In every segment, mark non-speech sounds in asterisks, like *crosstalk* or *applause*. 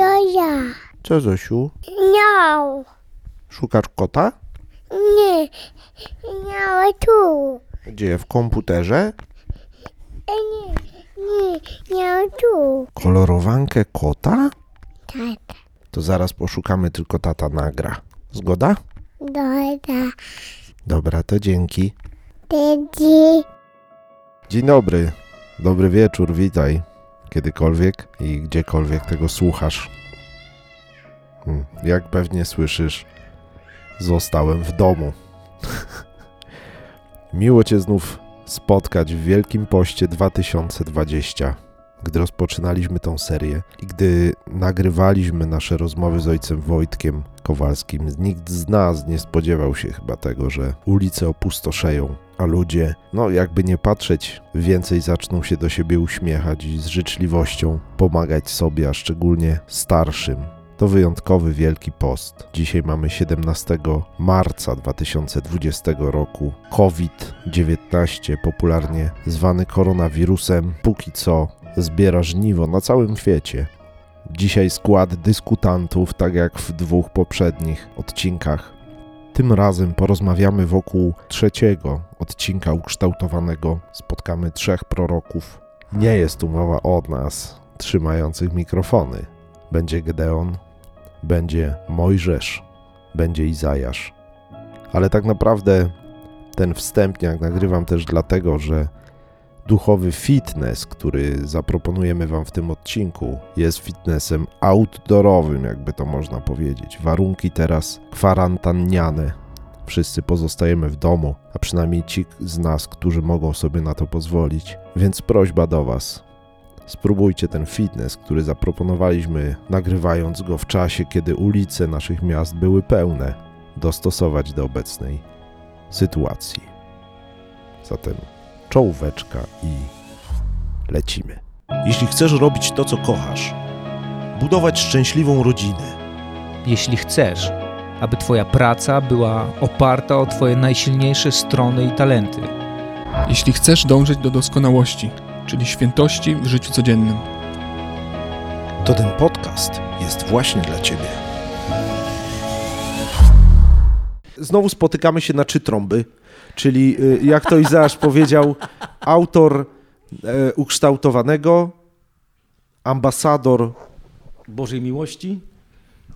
To ja. Co, Zosiu? Miał. Szukasz kota? Nie. Miał tu. Gdzie? W komputerze? E, Nie. Nie. Miał tu. Kolorowankę kota? Tata. To zaraz poszukamy, tylko tata nagra. Zgoda? Dobra. Dobra, to dzięki. Daddy. Dzień dobry. Dobry wieczór, witaj. Kiedykolwiek i gdziekolwiek tego słuchasz. Hmm, Jak pewnie słyszysz, zostałem w domu. *laughs* Miło Cię znów spotkać w Wielkim Poście 2020. Gdy rozpoczynaliśmy tą serię i gdy nagrywaliśmy nasze rozmowy z ojcem Wojtkiem Kowalskim, nikt z nas nie spodziewał się chyba tego, że ulice opustoszeją, a ludzie, no jakby nie patrzeć, więcej zaczną się do siebie uśmiechać i z życzliwością pomagać sobie, a szczególnie starszym. To wyjątkowy Wielki Post. Dzisiaj mamy 17 marca 2020 roku. COVID-19, popularnie zwany koronawirusem, póki co zbiera żniwo na całym świecie. Dzisiaj skład dyskutantów, tak jak w dwóch poprzednich odcinkach. Tym razem porozmawiamy wokół trzeciego odcinka ukształtowanego. Spotkamy trzech proroków. Nie jest tu mowa o nas, trzymających mikrofony. Będzie Gedeon, będzie Mojżesz, będzie Izajasz. Ale tak naprawdę ten wstępniak nagrywam też dlatego, że duchowy fitness, który zaproponujemy Wam w tym odcinku, jest fitnessem outdoorowym, jakby to można powiedzieć. Warunki teraz kwarantanniane. Wszyscy pozostajemy w domu, a przynajmniej ci z nas, którzy mogą sobie na to pozwolić. Więc prośba do Was. Spróbujcie ten fitness, który zaproponowaliśmy, nagrywając go w czasie, kiedy ulice naszych miast były pełne, dostosować do obecnej sytuacji. Zatem czołóweczka i lecimy. Jeśli chcesz robić to, co kochasz, budować szczęśliwą rodzinę, jeśli chcesz, aby Twoja praca była oparta o Twoje najsilniejsze strony i talenty. Jeśli chcesz dążyć do doskonałości, czyli świętości w życiu codziennym. to ten podcast jest właśnie dla Ciebie. Znowu spotykamy się na trzy trąby, czyli y, jak to Izajasz powiedział, autor e, ukształtowanego, ambasador Bożej miłości.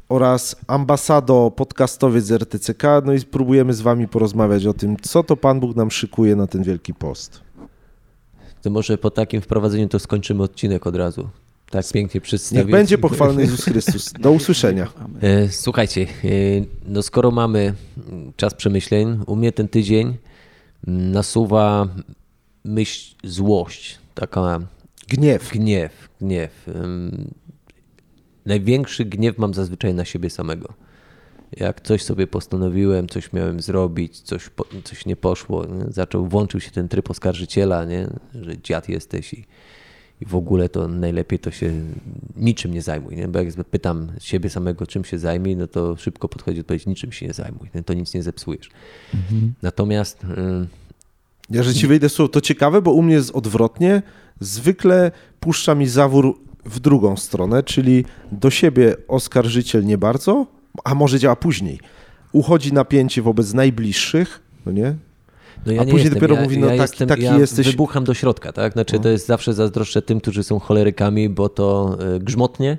oraz ambasado podcastowiec RTCK. No i spróbujemy z wami porozmawiać o tym, co to Pan Bóg nam szykuje na ten Wielki Post. To może po takim wprowadzeniu to skończymy odcinek od razu. Tak pięknie przedstawić. Niech będzie pochwalony Jezus Chrystus. Do usłyszenia. E, Słuchajcie, e, no skoro mamy czas przemyśleń, u mnie ten tydzień nasuwa myśl złość, taka Gniew. gniew, gniew. Największy gniew mam zazwyczaj na siebie samego. Jak coś sobie postanowiłem, coś miałem zrobić, coś, coś nie poszło, nie? zaczął, włączył się ten tryb oskarżyciela, nie? że dziad jesteś i, i w ogóle to najlepiej to się niczym nie zajmuj, nie? bo jak pytam siebie samego, czym się zajmij, no to szybko podchodzi odpowiedź, niczym się nie zajmuj, nie? to nic nie zepsujesz. Natomiast ym, Ja, że ci wyjdę słowo, to ciekawe, bo u mnie jest odwrotnie. Zwykle puszcza mi zawór w drugą stronę, czyli do siebie oskarżyciel nie bardzo, a może działa później. Uchodzi napięcie wobec najbliższych, no nie? No ja A nie później jestem. dopiero ja, mówi, no ja taki- jestem, taki ja jesteś- Wybucham do środka, tak? Znaczy to jest zawsze zazdroszczę tym, którzy są cholerykami, bo to e, grzmotnie.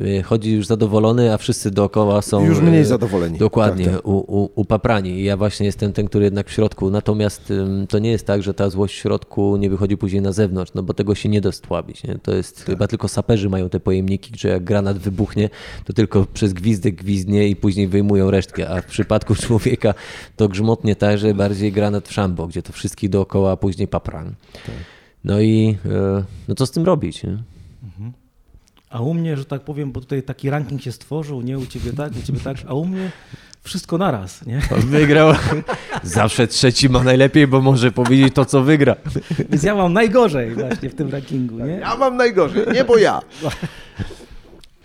E, Chodzi już zadowolony, a wszyscy dookoła są. Już mniej e, zadowoleni. Dokładnie, Tak, tak. U, u, upaprani. I ja właśnie jestem ten, który jednak w środku. Natomiast to nie jest tak, że ta złość w środku nie wychodzi później na zewnątrz, no bo tego się nie da stłabić. Nie? To jest Tak. chyba tylko saperzy mają te pojemniki, że jak granat wybuchnie, to tylko przez gwizdek gwizdnie i później wyjmują resztkę. A w przypadku *laughs* człowieka to grzmotnie tak, że bardziej granat w szambo, gdzie to wszystkich dookoła, a później papran. Tak. No i e, no co z tym robić? Nie? A u mnie, że tak powiem, bo tutaj taki ranking się stworzył, nie u ciebie tak, u ciebie tak, a u mnie wszystko naraz, nie? On wygrał. Zawsze trzeci ma najlepiej, bo może powiedzieć to, co wygra. Więc ja mam najgorzej właśnie w tym rankingu, nie? Ja mam najgorzej, nie bo ja.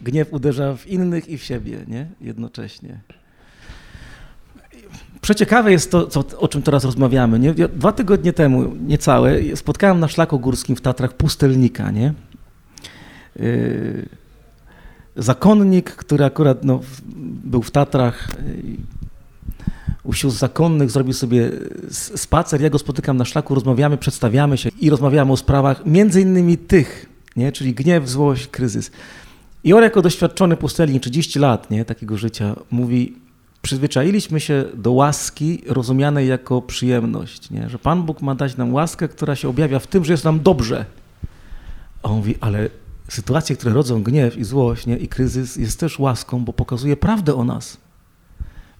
Gniew uderza w innych i w siebie, nie? Jednocześnie. Przeciekawe jest to, co, o czym teraz rozmawiamy. Nie? Dwa tygodnie temu, niecałe, spotkałem na szlaku górskim w Tatrach pustelnika, nie? Yy, zakonnik, który akurat no, był w Tatrach, y, u sióstr zakonnych, zrobił sobie spacer, ja go spotykam na szlaku, rozmawiamy, przedstawiamy się i rozmawiamy o sprawach między innymi tych, nie? czyli gniew, złość, kryzys. I on jako doświadczony pustelnik, 30 lat nie? takiego życia, mówi, przyzwyczailiśmy się do łaski rozumianej jako przyjemność, nie? że Pan Bóg ma dać nam łaskę, która się objawia w tym, że jest nam dobrze. A on mówi, ale sytuacje, które rodzą gniew i złość nie? i kryzys jest też łaską, bo pokazuje prawdę o nas.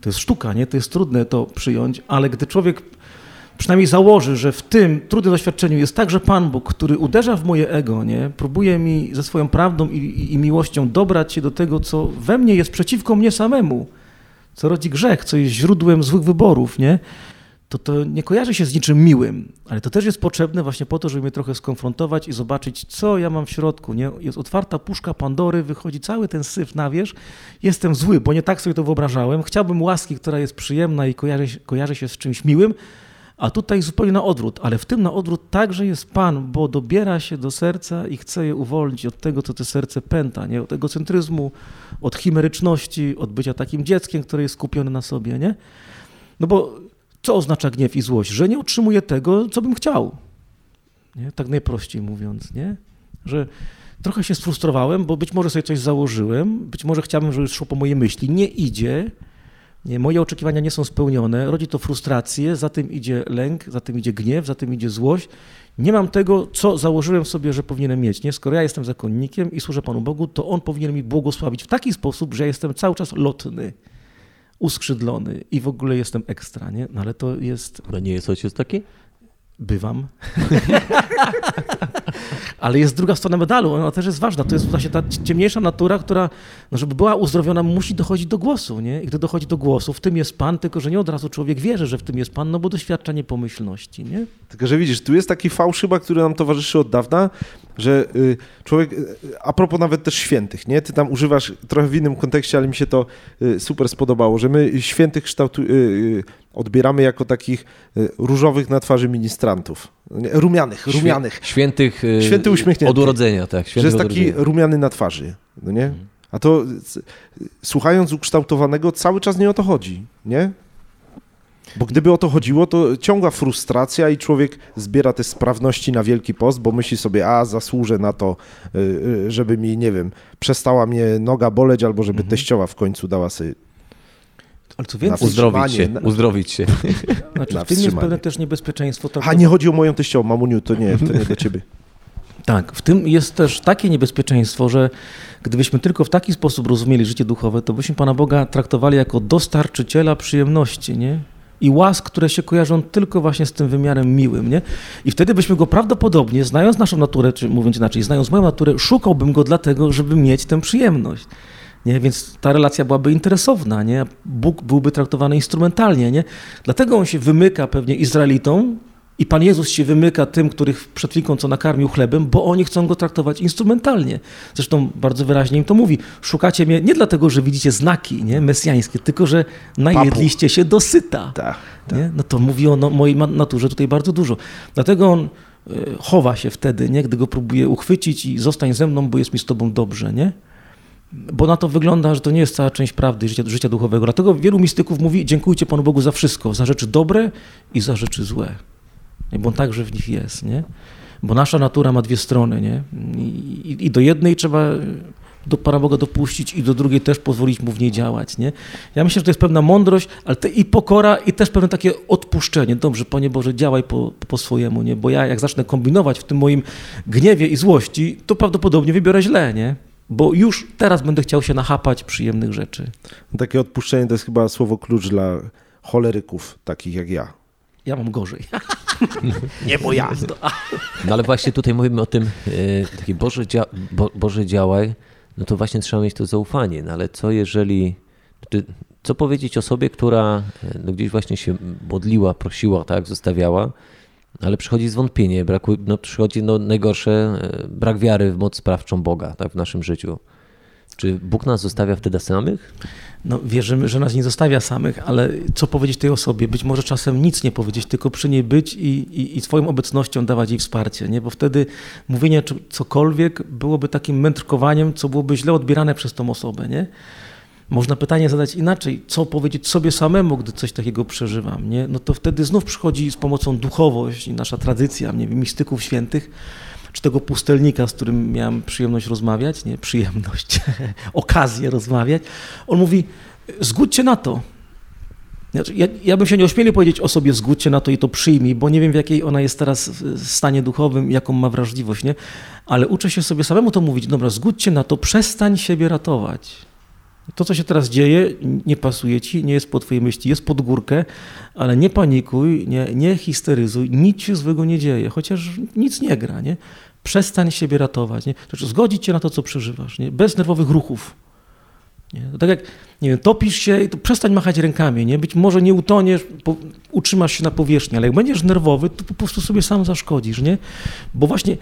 To jest sztuka, nie? To jest trudne to przyjąć, ale gdy człowiek przynajmniej założy, że w tym trudnym doświadczeniu jest także Pan Bóg, który uderza w moje ego, nie? Próbuje mi ze swoją prawdą i, i, i miłością dobrać się do tego, co we mnie jest przeciwko mnie samemu, co rodzi grzech, co jest źródłem złych wyborów, nie? To to nie kojarzy się z niczym miłym, ale to też jest potrzebne właśnie po to, żeby mnie trochę skonfrontować i zobaczyć, co ja mam w środku, nie? Jest otwarta puszka Pandory, wychodzi cały ten syf na wierzch, jestem zły, bo nie tak sobie to wyobrażałem, chciałbym łaski, która jest przyjemna i kojarzy, kojarzy się z czymś miłym, a tutaj zupełnie na odwrót, ale w tym na odwrót także jest Pan, bo dobiera się do serca i chce je uwolnić od tego, co te serce pęta, nie? od egocentryzmu, od chimeryczności, od bycia takim dzieckiem, które jest skupione na sobie. Nie? No bo co oznacza gniew i złość? Że nie otrzymuję tego, co bym chciał. Nie? Tak najprościej mówiąc, nie? że trochę się sfrustrowałem, bo być może sobie coś założyłem, być może chciałbym, żeby szło po mojej myśli, nie idzie, nie, moje oczekiwania nie są spełnione, rodzi to frustrację, za tym idzie lęk, za tym idzie gniew, za tym idzie złość. Nie mam tego, co założyłem sobie, że powinienem mieć. Nie? Skoro ja jestem zakonnikiem i służę Panu Bogu, to On powinien mi błogosławić w taki sposób, że jestem cały czas lotny, uskrzydlony i w ogóle jestem ekstra. Nie? No ale to jest No nie jest ojciec taki? Bywam. *laughs* Ale jest druga strona medalu, ona też jest ważna. To jest właśnie ta ciemniejsza natura, która, no żeby była uzdrowiona, musi dochodzić do głosu. Nie? I gdy dochodzi do głosu, w tym jest Pan, tylko że nie od razu człowiek wierzy, że w tym jest Pan, no bo doświadcza niepomyślności. Nie? Tylko, że widzisz, tu jest taki fałszyba, który nam towarzyszy od dawna, że y, człowiek, y, a propos nawet też świętych, nie? Ty tam używasz trochę w innym kontekście, ale mi się to y, super spodobało, że my świętych kształtu, y, y, odbieramy jako takich y, różowych na twarzy ministrantów. Rumianych, rumianych. Świętych y, Święty uśmiechnięty. od urodzenia, tak. Że Świętych jest taki rumiany na twarzy, no nie? A to słuchając ukształtowanego cały czas nie o to chodzi, nie? Bo gdyby o to chodziło, to ciągła frustracja i człowiek zbiera te sprawności na Wielki Post, bo myśli sobie, a zasłużę na to, y, żeby mi, nie wiem, przestała mnie noga boleć, albo żeby teściowa w końcu dała sobie... Ale co więcej, Uzdrowić się, na- uzdrowić się. *laughs* znaczy, na w tym jest pewne też niebezpieczeństwo. To, A nie chodzi o moją teściową, mamuniu, to nie, to nie do ciebie. *laughs* Tak, w tym jest też takie niebezpieczeństwo, że gdybyśmy tylko w taki sposób rozumieli życie duchowe, to byśmy Pana Boga traktowali jako dostarczyciela przyjemności, nie? I łask, które się kojarzą tylko właśnie z tym wymiarem miłym, nie? I wtedy byśmy go prawdopodobnie, znając naszą naturę, czy mówiąc inaczej, znając moją naturę, szukałbym go dlatego, żeby mieć tę przyjemność. Nie? Więc ta relacja byłaby interesowna, nie? Bóg byłby traktowany instrumentalnie, nie? Dlatego on się wymyka pewnie Izraelitom i Pan Jezus się wymyka tym, których przed chwilką co nakarmił chlebem, bo oni chcą go traktować instrumentalnie. Zresztą bardzo wyraźnie im to mówi. Szukacie mnie nie dlatego, że widzicie znaki nie? mesjańskie, tylko że najedliście się dosyta. Tak. Nie? No to mówi o no, mojej naturze tutaj bardzo dużo. Dlatego on e, chowa się wtedy, nie? gdy go próbuje uchwycić i zostań ze mną, bo jest mi z tobą dobrze. Nie? Bo na to wygląda, że to nie jest cała część prawdy życia, życia duchowego. Dlatego wielu mistyków mówi, dziękujcie Panu Bogu za wszystko, za rzeczy dobre i za rzeczy złe. Bo on także w nich jest. Nie? Bo nasza natura ma dwie strony. Nie? I, i- I do jednej trzeba do Pana Boga dopuścić i do drugiej też pozwolić Mu w niej działać. Nie? Ja myślę, że to jest pewna mądrość, ale te, i pokora, i też pewne takie odpuszczenie. Dobrze, Panie Boże, działaj po, po swojemu, nie? bo ja jak zacznę kombinować w tym moim gniewie i złości, to prawdopodobnie wybiorę źle, nie? Bo już teraz będę chciał się nachapać przyjemnych rzeczy. Takie odpuszczenie to jest chyba słowo klucz dla choleryków, takich jak ja. Ja mam gorzej. *laughs* Nie, bo ja. No ale właśnie tutaj mówimy o tym, e, taki Boże, dzia Bo, Boże działaj, no to właśnie trzeba mieć to zaufanie. No ale co jeżeli, czy, co powiedzieć osobie, która e, no gdzieś właśnie się modliła, prosiła, tak, zostawiała, ale przychodzi zwątpienie, braku, no przychodzi no najgorsze, e, brak wiary w moc sprawczą Boga tak, w naszym życiu. Czy Bóg nas zostawia wtedy samych? No, wierzymy, że nas nie zostawia samych, ale co powiedzieć tej osobie? Być może czasem nic nie powiedzieć, tylko przy niej być i, i, i swoją obecnością dawać jej wsparcie, nie? bo wtedy mówienie cokolwiek byłoby takim mędrkowaniem, co byłoby źle odbierane przez tą osobę. Nie? Można pytanie zadać inaczej, co powiedzieć sobie samemu, gdy coś takiego przeżywam. Nie? No to wtedy znów przychodzi z pomocą duchowość i nasza tradycja, nie wiem, mistyków świętych, czy tego pustelnika, z którym miałem przyjemność rozmawiać, nie przyjemność, *laughs* okazję rozmawiać. On mówi, zgódźcie na to. Znaczy, ja, ja bym się nie ośmielił powiedzieć o sobie zgódźcie na to i to przyjmij, bo nie wiem w jakiej ona jest teraz w stanie duchowym, jaką ma wrażliwość, nie? Ale uczę się sobie samemu to mówić, dobra, zgódźcie na to, przestań siebie ratować. To, co się teraz dzieje, nie pasuje ci, nie jest po twojej myśli, jest pod górkę, ale nie panikuj, nie, nie histeryzuj, nic się złego nie dzieje, chociaż nic nie gra, nie? Przestań siebie ratować, nie? Znaczy, zgodzić się na to, co przeżywasz, nie? Bez nerwowych ruchów. Nie? Tak jak, nie wiem, topisz się i to przestań machać rękami, nie? Być może nie utoniesz, po, utrzymasz się na powierzchni, ale jak będziesz nerwowy, to po prostu sobie sam zaszkodzisz, nie? Bo właśnie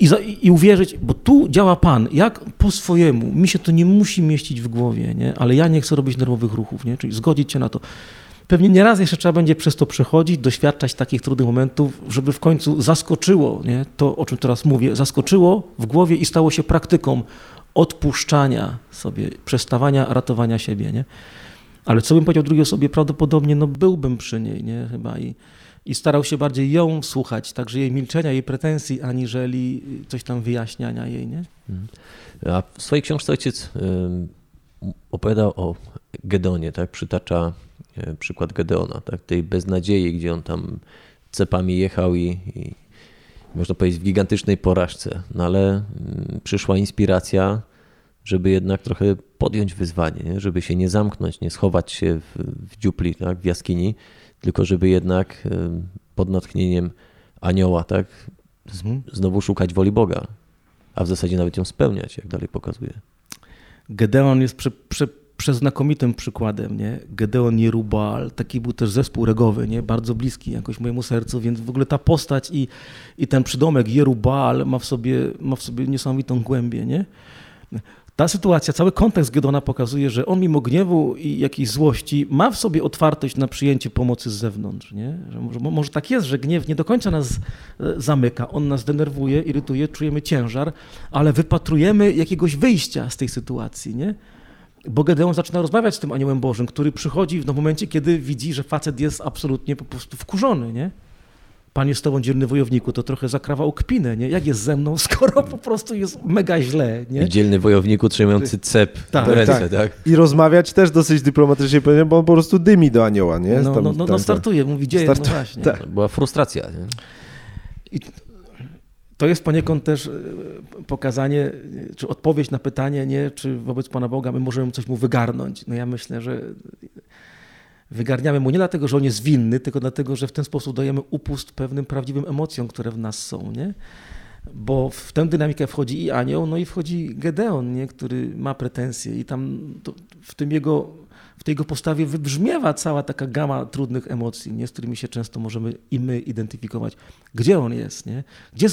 i, i uwierzyć, bo tu działa Pan, jak po swojemu, mi się to nie musi mieścić w głowie, nie? ale ja nie chcę robić nerwowych ruchów, nie? czyli zgodzić się na to. Pewnie nieraz jeszcze trzeba będzie przez to przechodzić, doświadczać takich trudnych momentów, żeby w końcu zaskoczyło, nie? to o czym teraz mówię, zaskoczyło w głowie i stało się praktyką odpuszczania sobie, przestawania ratowania siebie. Nie? Ale co bym powiedział drugiej osobie, prawdopodobnie no, byłbym przy niej nie? chyba i, i starał się bardziej ją słuchać, także jej milczenia, jej pretensji, aniżeli coś tam wyjaśniania jej. Nie? A w swojej książce ojciec opowiadał o Gedonie, tak? Przytacza e, przykład Gedeona, tak? Tej beznadziei, gdzie on tam cepami jechał i, i można powiedzieć w gigantycznej porażce. No ale mm, przyszła inspiracja, żeby jednak trochę podjąć wyzwanie, nie? żeby się nie zamknąć, nie schować się w, w dziupli, tak? w jaskini, tylko żeby jednak pod natchnieniem anioła, tak? Z, znowu szukać woli Boga, a w zasadzie nawet ją spełniać, jak dalej pokazuje. Gedeon jest prze, prze, przeznakomitym przykładem, nie? Gedeon Jerubal, taki był też zespół regowy, nie? Bardzo bliski jakoś mojemu sercu, więc w ogóle ta postać i, i ten przydomek Jerubal ma w sobie, ma w sobie niesamowitą głębię, nie? Ta sytuacja, cały kontekst Gedona pokazuje, że on mimo gniewu i jakiejś złości ma w sobie otwartość na przyjęcie pomocy z zewnątrz. Nie? Że może, może tak jest, że gniew nie do końca nas e, zamyka, on nas denerwuje, irytuje, czujemy ciężar, ale wypatrujemy jakiegoś wyjścia z tej sytuacji. Nie? Bo Gedeon zaczyna rozmawiać z tym aniołem Bożym, który przychodzi w momencie, kiedy widzi, że facet jest absolutnie po prostu wkurzony. Nie? Pan jest z tobą, dzielny wojowniku, to trochę zakrawał kpinę, nie? Jak jest ze mną, *laughs* skoro po prostu jest mega źle, nie? I dzielny wojowniku trzymający cep Tak, w ręce, tak. tak? I rozmawiać też dosyć dyplomatycznie bo on po prostu dymi do anioła, nie? No, Tam- no, no, tam- no startuje, mówi, dzieje, Startu- no właśnie. tak. Była frustracja. Nie? I to jest poniekąd też e, pokazanie, czy odpowiedź na pytanie, nie, czy wobec Pana Boga my możemy coś mu wygarnąć. No ja myślę, że wygarniamy mu nie dlatego, że on jest winny, tylko dlatego, że w ten sposób dajemy upust pewnym prawdziwym emocjom, które w nas są, nie? Bo w tę dynamikę wchodzi i anioł, no i wchodzi Gedeon, nie? który ma pretensje i tam to, w tym jego, w tej jego postawie wybrzmiewa cała taka gama trudnych emocji, nie? z którymi się często możemy i my identyfikować. Gdzie on jest, nie? Gdzie,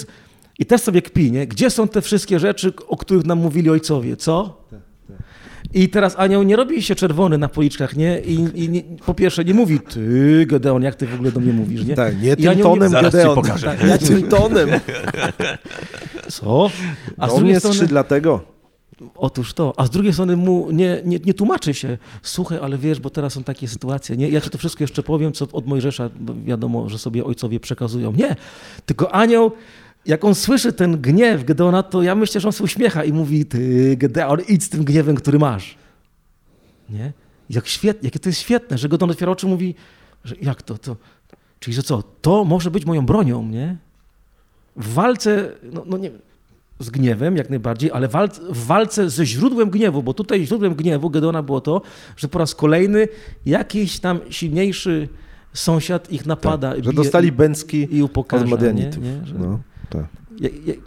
I też sobie kpi, nie? Gdzie są te wszystkie rzeczy, o których nam mówili ojcowie, co? I teraz anioł nie robi się czerwony na policzkach, nie? I, i nie, po pierwsze nie mówi, ty Gedeon, jak ty w ogóle do mnie mówisz, nie? Tak, nie tym anioł tonem, Zaraz ci Gedeon. pokażę. Tak, nie tym tonem. *laughs* Co? A z On drugiej jest strony... trzy dlatego. Otóż to. A z drugiej strony mu nie, nie, nie tłumaczy się. Słuchaj, ale wiesz, bo teraz są takie sytuacje. Nie? Ja ci to wszystko jeszcze powiem, co od Mojżesza bo wiadomo, że sobie ojcowie przekazują. Nie. Tylko anioł, jak on słyszy ten gniew Gedeona, to ja myślę, że on się uśmiecha i mówi, ty Gedeon, idź z tym gniewem, który masz. Nie? Jak świetnie, jakie to jest świetne, że Gedeon otwiera oczy i mówi, że jak to, to, czyli że co, to może być moją bronią, nie? W walce, no, no nie wiem, z gniewem jak najbardziej, ale w walce ze źródłem gniewu, bo tutaj źródłem gniewu Gedona było to, że po raz kolejny jakiś tam silniejszy sąsiad ich napada. Tak, że bije dostali i, bęcki i upokarza. od Madianitów. Nie? Nie? Że, No, tak.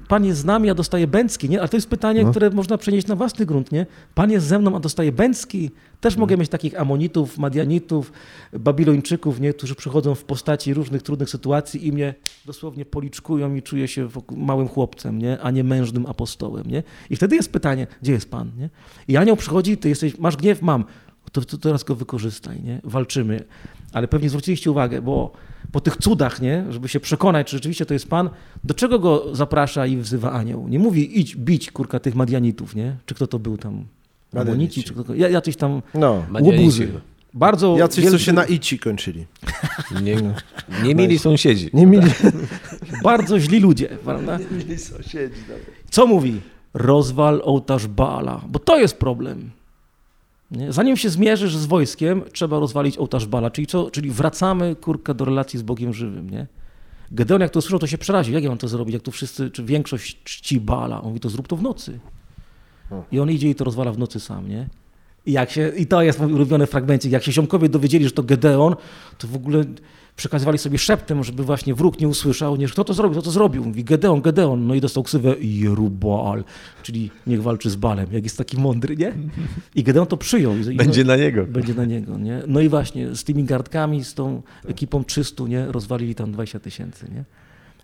Pan jest z nami, a dostaje bęcki, nie? Ale to jest pytanie, No. które można przenieść na własny grunt, nie? Pan jest ze mną, a dostaje bęcki. Też mogę mieć takich amonitów, madianitów, babilończyków, nie? Którzy przychodzą w postaci różnych trudnych sytuacji i mnie dosłownie policzkują i czuję się małym chłopcem, nie? A nie mężnym apostołem, nie? I wtedy jest pytanie, gdzie jest Pan, nie? I anioł przychodzi, ty jesteś, masz gniew? Mam. To, to teraz go wykorzystaj, nie? Walczymy. Ale pewnie zwróciliście uwagę, bo po tych cudach, nie? Żeby się przekonać, czy rzeczywiście to jest Pan, do czego go zaprasza i wzywa anioł? Nie mówi idź bić, kurka, tych Madianitów, nie? Czy kto to był tam? Madianici. Czy kto, ja- jacyś tam No. Łobuzy. Bardzo Jacyś, co wielcy- się na ici kończyli. Nie, nie mieli sąsiedzi. Nie mieli. *laughs* Bardzo źli ludzie, prawda? sąsiedzi. Co mówi? Rozwal ołtarz Baala, bo to jest problem. Zanim się zmierzysz z wojskiem, trzeba rozwalić ołtarz Baala, czyli, co? czyli wracamy, kurka, do relacji z Bogiem żywym. Nie? Gedeon, jak to usłyszał, to się przeraził. Jak ja mam to zrobić, jak tu wszyscy, czy większość czci Baala? On mówi, to zrób to w nocy. I on idzie i to rozwala w nocy sam, nie? I, jak się, I to jest mój ulubiony fragmencik. Jak się ziomkowie dowiedzieli, że to Gedeon, to w ogóle przekazywali sobie szeptem, żeby właśnie wróg nie usłyszał, nie, kto to zrobił, kto to zrobił. Mówi Gedeon, Gedeon. No i dostał ksywę Jerubal, czyli niech walczy z Balem. Jak jest taki mądry, nie? I Gedeon to przyjął. I, Będzie na niego. będzie na niego, nie? No i właśnie z tymi gardkami, z tą ekipą 300, nie? Rozwalili tam 20 tysięcy, nie?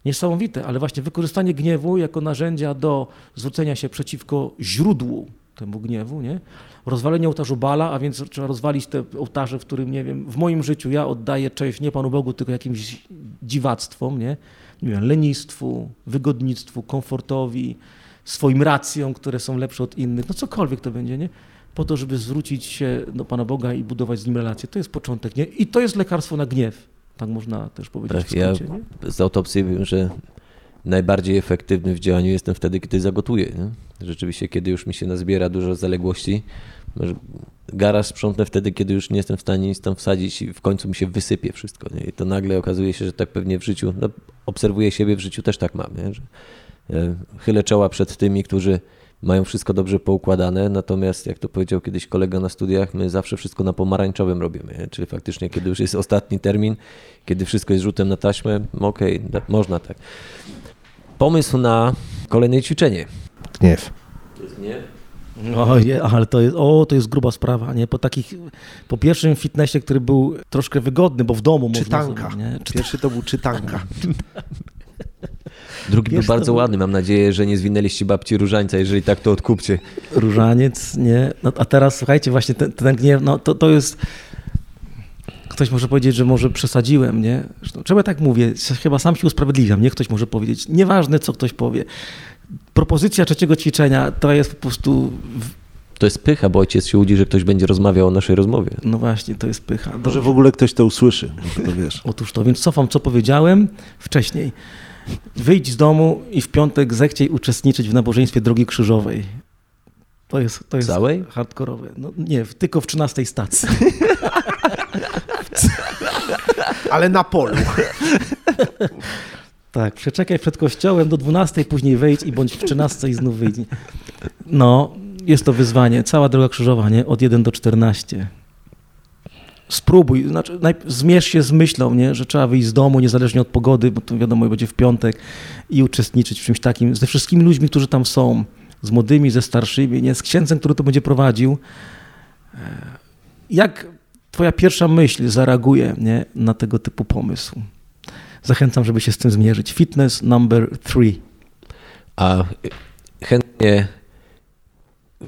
Niesamowite, ale właśnie wykorzystanie gniewu jako narzędzia do zwrócenia się przeciwko źródłu temu gniewu, nie? Rozwalenie ołtarzu Bala, a więc trzeba rozwalić te ołtarze, w którym, nie wiem, w moim życiu ja oddaję cześć nie Panu Bogu, tylko jakimś dziwactwom, nie? Nie wiem, lenistwu, wygodnictwu, komfortowi, swoim racjom, które są lepsze od innych, no cokolwiek to będzie, nie? Po to, żeby zwrócić się do Pana Boga i budować z Nim relacje. To jest początek, nie? I to jest lekarstwo na gniew. Tak można też powiedzieć Tak, w ja skrócie, nie? z autopsji wiem, że najbardziej efektywny w działaniu jestem wtedy, kiedy zagotuję. Nie? Rzeczywiście, kiedy już mi się nazbiera dużo zaległości, garaż sprzątnę wtedy, kiedy już nie jestem w stanie nic tam wsadzić i w końcu mi się wysypie wszystko. Nie? I to nagle okazuje się, że tak pewnie w życiu, no, obserwuję siebie w życiu, też tak mam, nie? że e, chylę czoła przed tymi, którzy mają wszystko dobrze poukładane, natomiast jak to powiedział kiedyś kolega na studiach, my zawsze wszystko na pomarańczowym robimy, nie? czyli faktycznie kiedy już jest ostatni termin, kiedy wszystko jest rzutem na taśmę, okej, da- można tak. Pomysł na kolejne ćwiczenie. Gniew. Nie? O, je, ale to jest, o, to jest gruba sprawa, nie? Po takich, po pierwszym fitnessie, który był troszkę wygodny, bo w domu można Czytanka. nie? Czyta- Pierwszy to był czytanka. *laughs* Drugi był Wiesz, to bardzo był- ładny, mam nadzieję, że nie zwinęliście babci różańca, jeżeli tak, to odkupcie. różaniec, nie? No, a teraz słuchajcie, właśnie ten, ten gniew, no to, to jest. Ktoś może powiedzieć, że może przesadziłem, nie? Czemu ja tak mówię? Chyba sam się usprawiedliwiam, nie? Ktoś może powiedzieć. Nieważne, co ktoś powie. Propozycja trzeciego ćwiczenia to jest po prostu. To jest pycha, bo ojciec się łudzi, że ktoś będzie rozmawiał o naszej rozmowie. No właśnie, to jest pycha. Może Dobrze. w ogóle ktoś to usłyszy, to wiesz. *laughs* Otóż to, więc cofam, co powiedziałem wcześniej. Wyjdź z domu i w piątek zechciej uczestniczyć w nabożeństwie Drogi Krzyżowej. To jest, to jest Całej? hardkorowe. No, nie, tylko w 13 stacji. *laughs* *laughs* Ale na polu. *laughs* Tak, przeczekaj przed kościołem do 12, później wejdź i bądź w 13 i znów wyjdź. No, jest to wyzwanie. Cała droga krzyżowa, nie? Od 1 do 14. Spróbuj, znaczy zmierz się z myślą, nie? że trzeba wyjść z domu, niezależnie od pogody, bo to wiadomo, będzie w piątek i uczestniczyć w czymś takim, ze wszystkimi ludźmi, którzy tam są, z młodymi, ze starszymi, nie? z księdzem, który to będzie prowadził. E, Jak twoja pierwsza myśl zareaguje nie? na tego typu pomysł? Zachęcam, żeby się z tym zmierzyć. Fitness number three. A chętnie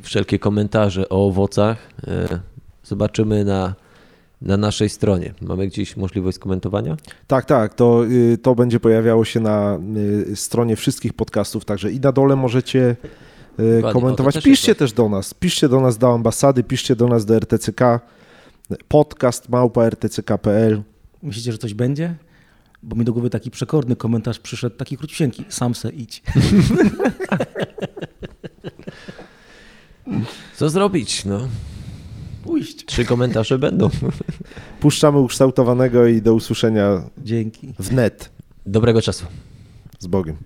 wszelkie komentarze o owocach e, zobaczymy na, na naszej stronie. Mamy gdzieś możliwość komentowania? Tak, tak, to, y, to będzie pojawiało się na y, stronie wszystkich podcastów, także i na dole możecie y, komentować. też Piszcie też do nas, piszcie do nas do ambasady, piszcie do nas do RTCK, podcast małpa rtck.pl. Myślicie, że coś będzie? Bo mi do głowy taki przekorny komentarz przyszedł, taki króciusieńki. Sam se idź. Co zrobić? No, Pójść. trzy komentarze będą. Puszczamy ukształtowanego i do usłyszenia Dzięki. wnet Dobrego czasu. z Bogiem.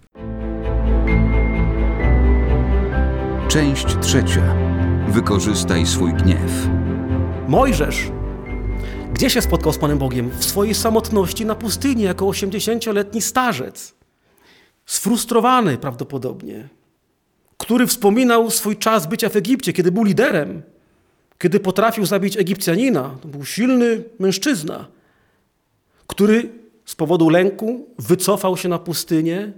Część trzecia. Wykorzystaj swój gniew. Mojżesz. Gdzie się spotkał z Panem Bogiem? W swojej samotności na pustyni, jako 80-letni starzec. sfrustrowany prawdopodobnie, który wspominał swój czas bycia w Egipcie, kiedy był liderem, kiedy potrafił zabić Egipcjanina. To był silny mężczyzna, który z powodu lęku wycofał się na pustynię,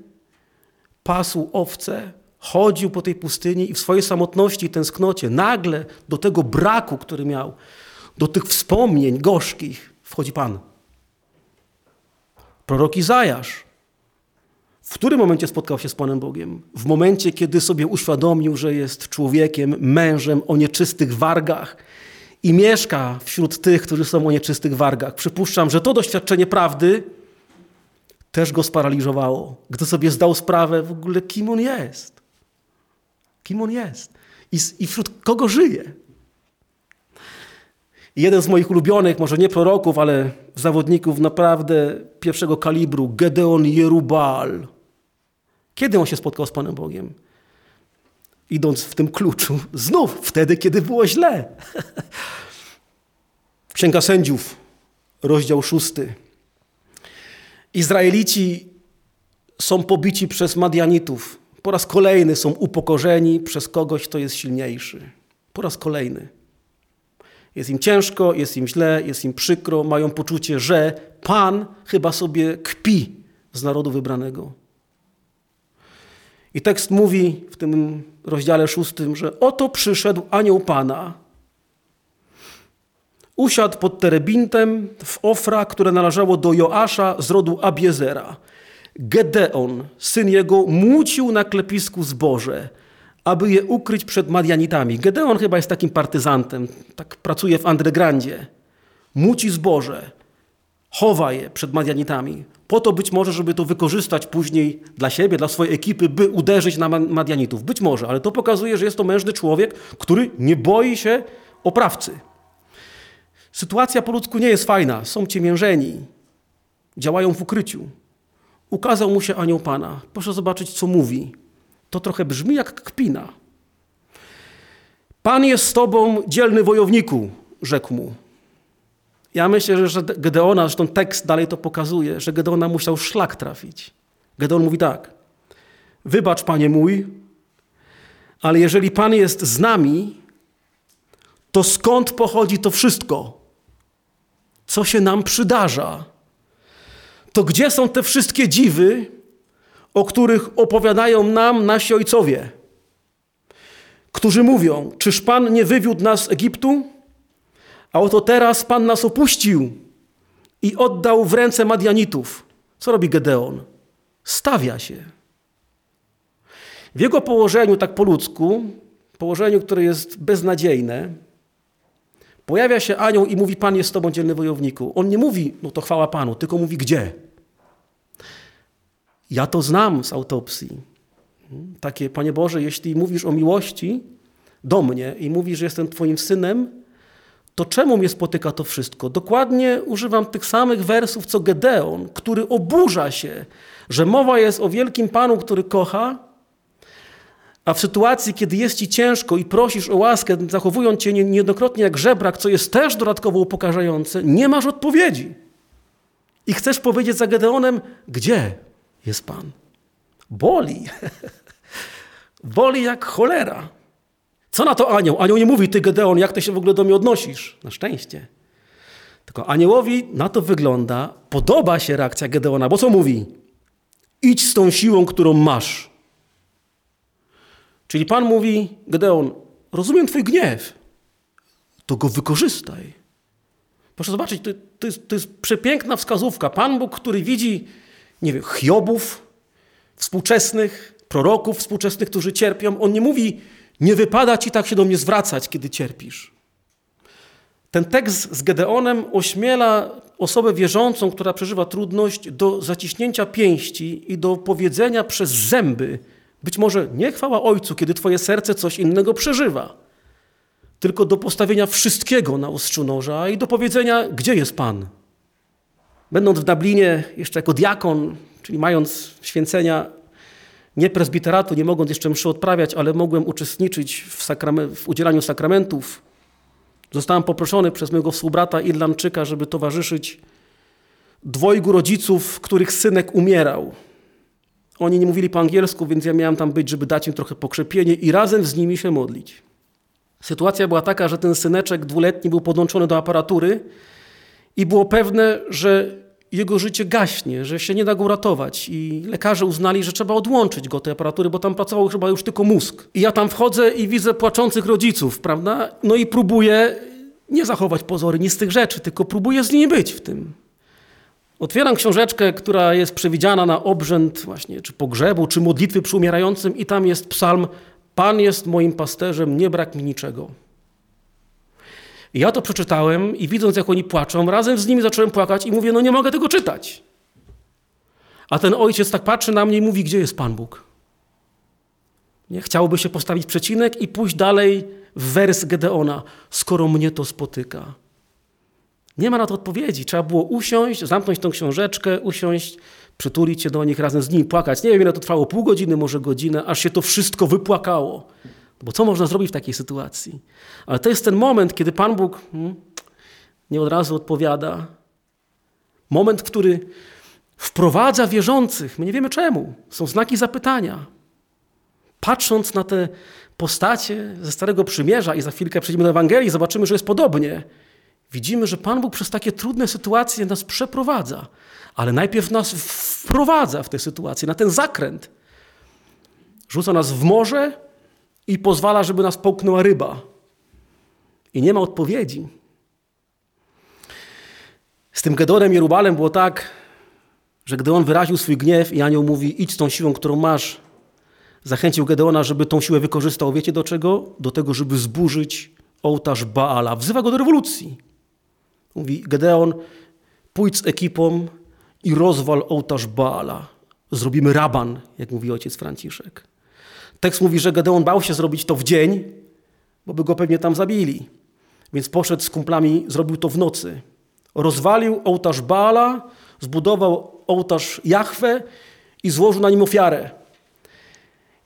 pasł owce, chodził po tej pustyni i w swojej samotności i tęsknocie nagle do tego braku, który miał, do tych wspomnień gorzkich wchodzi Pan. Prorok Izajasz. W którym momencie spotkał się z Panem Bogiem? W momencie, kiedy sobie uświadomił, że jest człowiekiem, mężem o nieczystych wargach i mieszka wśród tych, którzy są o nieczystych wargach. Przypuszczam, że to doświadczenie prawdy też go sparaliżowało, gdy sobie zdał sprawę w ogóle, kim on jest. Kim on jest i, i wśród kogo żyje. Jeden z moich ulubionych, może nie proroków, ale zawodników naprawdę pierwszego kalibru, Gedeon Jerubal. Kiedy on się spotkał z Panem Bogiem? Idąc w tym kluczu, znów wtedy, kiedy było źle. *laughs* Księga Sędziów, rozdział szósty. Izraelici są pobici przez Madianitów. Po raz kolejny są upokorzeni przez kogoś, kto jest silniejszy. Po raz kolejny. Jest im ciężko, jest im źle, jest im przykro, mają poczucie, że Pan chyba sobie kpi z narodu wybranego. I tekst mówi w tym rozdziale szóstym, że oto przyszedł anioł Pana. Usiadł pod terebintem w Ofra, które należało do Joasza z rodu Abiezera. Gedeon, syn jego, mucił na klepisku zboże, aby je ukryć przed Madianitami. Gedeon chyba jest takim partyzantem, tak pracuje w undergroundzie. Muci zboże, chowa je przed Madianitami. Po to być może, żeby to wykorzystać później dla siebie, dla swojej ekipy, by uderzyć na Madianitów. Być może, ale to pokazuje, że jest to mężny człowiek, który nie boi się oprawcy. Sytuacja po ludzku nie jest fajna. Są ciemiężeni, działają w ukryciu. Ukazał mu się anioł Pana. Proszę zobaczyć, co mówi. To trochę brzmi jak kpina. Pan jest z tobą, dzielny wojowniku, rzekł mu. Ja myślę, że Gedeona, zresztą tekst dalej to pokazuje, że Gedeona musiał szlak trafić. Gedeon mówi tak. Wybacz, panie mój, ale jeżeli Pan jest z nami, to skąd pochodzi to wszystko? Co się nam przydarza? To gdzie są te wszystkie dziwy, o których opowiadają nam nasi ojcowie, którzy mówią: Czyż Pan nie wywiódł nas z Egiptu? A oto teraz Pan nas opuścił i oddał w ręce Madianitów. Co robi Gedeon? Stawia się. W jego położeniu, tak po ludzku, położeniu, które jest beznadziejne, pojawia się anioł i mówi: Pan jest z tobą, dzielny wojowniku. On nie mówi, no to chwała Panu, tylko mówi gdzie. Ja to znam z autopsji. Takie, Panie Boże, jeśli mówisz o miłości do mnie i mówisz, że jestem Twoim synem, to czemu mnie spotyka to wszystko? Dokładnie używam tych samych wersów co Gedeon, który oburza się, że mowa jest o wielkim Panu, który kocha, a w sytuacji, kiedy jest ci ciężko i prosisz o łaskę, zachowując cię niejednokrotnie jak żebrak, co jest też dodatkowo upokarzające, nie masz odpowiedzi. I chcesz powiedzieć za Gedeonem, gdzie jest Pan? Boli. *laughs* Boli jak cholera. Co na to anioł? Anioł nie mówi, ty Gedeon, jak ty się w ogóle do mnie odnosisz? Na szczęście. Tylko aniołowi na to wygląda, podoba się reakcja Gedeona, bo co mówi? Idź z tą siłą, którą masz. Czyli Pan mówi, Gedeon, rozumiem twój gniew, to go wykorzystaj. Proszę zobaczyć, to, to, jest, to jest przepiękna wskazówka. Pan Bóg, który widzi, nie wiem, Hiobów współczesnych, proroków współczesnych, którzy cierpią, on nie mówi, nie wypada ci tak się do mnie zwracać, kiedy cierpisz. Ten tekst z Gedeonem ośmiela osobę wierzącą, która przeżywa trudność, do zaciśnięcia pięści i do powiedzenia przez zęby, być może nie chwała Ojcu, kiedy Twoje serce coś innego przeżywa, tylko do postawienia wszystkiego na ostrzu noża i do powiedzenia, gdzie jest Pan. Będąc w Dublinie, jeszcze jako diakon, czyli mając święcenia nie prezbiteratu, nie mogąc jeszcze mszy odprawiać, ale mogłem uczestniczyć w, w udzielaniu sakramentów. Zostałem poproszony przez mojego współbrata Irlandczyka, żeby towarzyszyć dwojgu rodziców, których synek umierał. Oni nie mówili po angielsku, więc ja miałem tam być, żeby dać im trochę pokrzepienie i razem z nimi się modlić. Sytuacja była taka, że ten syneczek dwuletni był podłączony do aparatury i było pewne, że jego życie gaśnie, że się nie da go uratować. I lekarze uznali, że trzeba odłączyć go tej aparatury, bo tam pracował chyba już tylko mózg. I ja tam wchodzę i widzę płaczących rodziców, prawda? No i próbuję nie zachować pozory, nie z tych rzeczy, tylko próbuję z nimi być w tym. Otwieram książeczkę, która jest przewidziana na obrzęd właśnie, czy pogrzebu, czy modlitwy przy umierającym i tam jest psalm Pan jest moim pasterzem, nie brak mi niczego. I ja to przeczytałem i widząc, jak oni płaczą, razem z nimi zacząłem płakać i mówię, no nie mogę tego czytać. A ten ojciec tak patrzy na mnie i mówi, gdzie jest Pan Bóg? Nie? Chciałoby się postawić przecinek i pójść dalej w wers Gedeona, skoro mnie to spotyka. Nie ma na to odpowiedzi. Trzeba było usiąść, zamknąć tą książeczkę, usiąść, przytulić się do nich, razem z nimi płakać. Nie wiem, ile to trwało, pół godziny, może godzinę, aż się to wszystko wypłakało. Bo co można zrobić w takiej sytuacji? Ale to jest ten moment, kiedy Pan Bóg hmm, nie od razu odpowiada. Moment, który wprowadza wierzących. My nie wiemy czemu. Są znaki zapytania. Patrząc na te postacie ze Starego Przymierza i za chwilkę przejdziemy do Ewangelii, zobaczymy, że jest podobnie. Widzimy, że Pan Bóg przez takie trudne sytuacje nas przeprowadza, ale najpierw nas wprowadza w tę sytuację, na ten zakręt. Rzuca nas w morze i pozwala, żeby nas połknęła ryba. I nie ma odpowiedzi. Z tym Gedonem i Rubalem było tak, że gdy on wyraził swój gniew i anioł mówi, idź z tą siłą, którą masz, zachęcił Gedeona, żeby tą siłę wykorzystał. Wiecie do czego? Do tego, żeby zburzyć ołtarz Baala. Wzywa go do rewolucji. Mówi Gedeon, pójdź z ekipą i rozwal ołtarz Baala. Zrobimy raban, jak mówi ojciec Franciszek. Tekst mówi, że Gedeon bał się zrobić to w dzień, bo by go pewnie tam zabili. Więc poszedł z kumplami, zrobił to w nocy. Rozwalił ołtarz Baala, zbudował ołtarz Jahwe i złożył na nim ofiarę.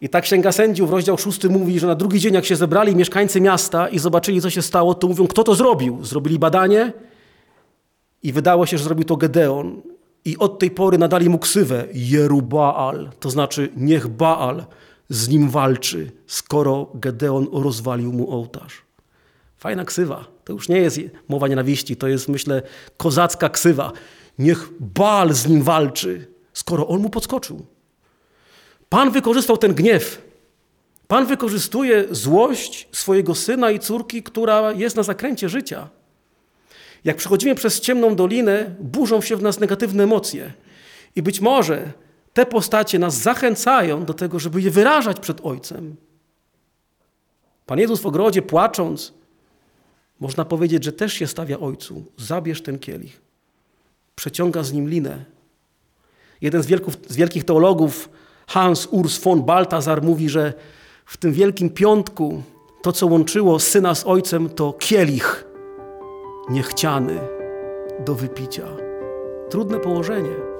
I tak Księga Sędziów, rozdział 6 mówi, że na drugi dzień, jak się zebrali mieszkańcy miasta i zobaczyli, co się stało, to mówią, kto to zrobił. Zrobili badanie i wydało się, że zrobił to Gedeon. I od tej pory nadali mu ksywę Jerubaal, to znaczy niech Baal z nim walczy, skoro Gedeon rozwalił mu ołtarz. Fajna ksywa. To już nie jest mowa nienawiści, to jest, myślę, kozacka ksywa. Niech Baal z nim walczy, skoro on mu podskoczył. Pan wykorzystał ten gniew. Pan wykorzystuje złość swojego syna i córki, która jest na zakręcie życia. Jak przechodzimy przez ciemną dolinę, burzą się w nas negatywne emocje. I być może te postacie nas zachęcają do tego, żeby je wyrażać przed Ojcem. Pan Jezus w ogrodzie płacząc, można powiedzieć, że też się stawia Ojcu. Zabierz ten kielich. Przeciąga z nim linę. Jeden z, wielków, z wielkich teologów, Hans Urs von Balthasar, mówi, że w tym Wielkim Piątku to, co łączyło syna z ojcem, to kielich niechciany do wypicia. Trudne położenie.